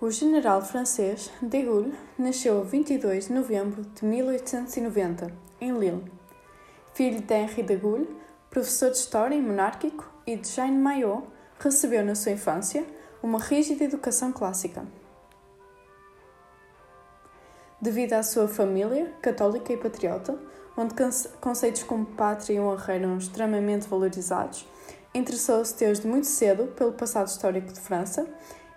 O general francês de Gaulle nasceu a 22 de novembro de 1890, em Lille. Filho de Henri de Gaulle, professor de História e monárquico, e de Jeanne Maillot, recebeu na sua infância uma rígida educação clássica. Devido à sua família, católica e patriota, onde conceitos como pátria e honra eram extremamente valorizados, interessou-se desde muito cedo pelo passado histórico de França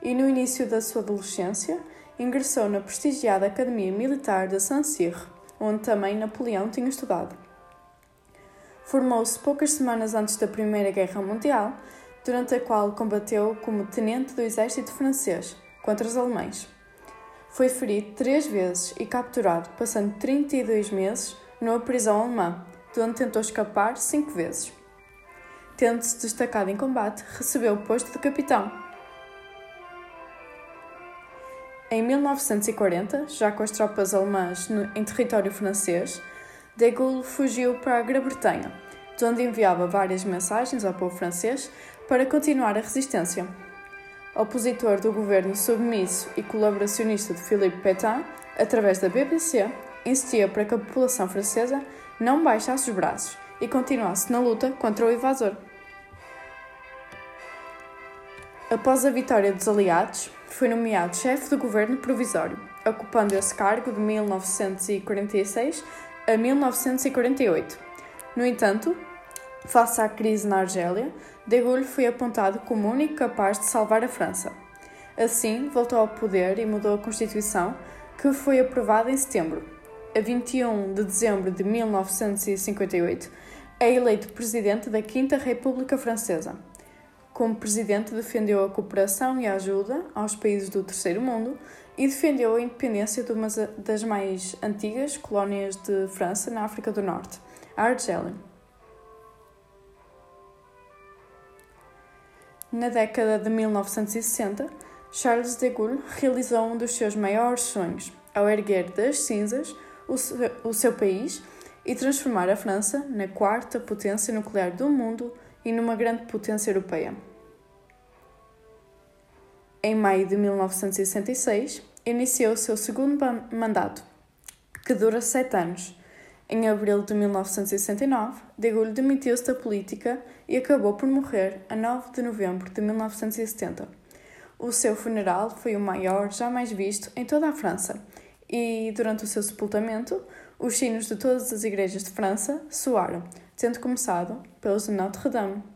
e, no início da sua adolescência, ingressou na prestigiada Academia Militar de Saint-Cyr, onde também Napoleão tinha estudado. Formou-se poucas semanas antes da Primeira Guerra Mundial, durante a qual combateu como tenente do exército francês contra os alemães. Foi ferido três vezes e capturado, passando 32 meses numa prisão alemã, de onde tentou escapar cinco vezes. Tendo-se destacado em combate, recebeu o posto de capitão Em 1940, já com as tropas alemãs no, em território francês, de Gaulle fugiu para a Grã-Bretanha, de onde enviava várias mensagens ao povo francês para continuar a resistência. Opositor do governo submisso e colaboracionista de Philippe Pétain, através da BBC, insistia para que a população francesa não baixasse os braços e continuasse na luta contra o invasor. Após a vitória dos aliados, foi nomeado chefe do governo provisório, ocupando esse cargo de 1946 a 1948. No entanto, face à crise na Argélia, de Gaulle foi apontado como o único capaz de salvar a França. Assim, voltou ao poder e mudou a Constituição, que foi aprovada em setembro. A 21 de dezembro de 1958, é eleito presidente da Quinta República Francesa. Como presidente, defendeu a cooperação e a ajuda aos países do Terceiro Mundo e defendeu a independência de uma das mais antigas colónias de França na África do Norte, a. Na década de 1960, Charles de Gaulle realizou um dos seus maiores sonhos ao erguer das cinzas o seu país e transformar a França na quarta potência nuclear do mundo e numa grande potência europeia. Em maio de 1966, iniciou seu segundo mandato, que dura sete anos. Em abril de 1969, de Gaulle demitiu-se da política e acabou por morrer a 9 de novembro de 1970. O seu funeral foi o maior jamais visto em toda a França e, durante o seu sepultamento, os sinos de todas as igrejas de França soaram, tendo começado pelos de Notre-Dame.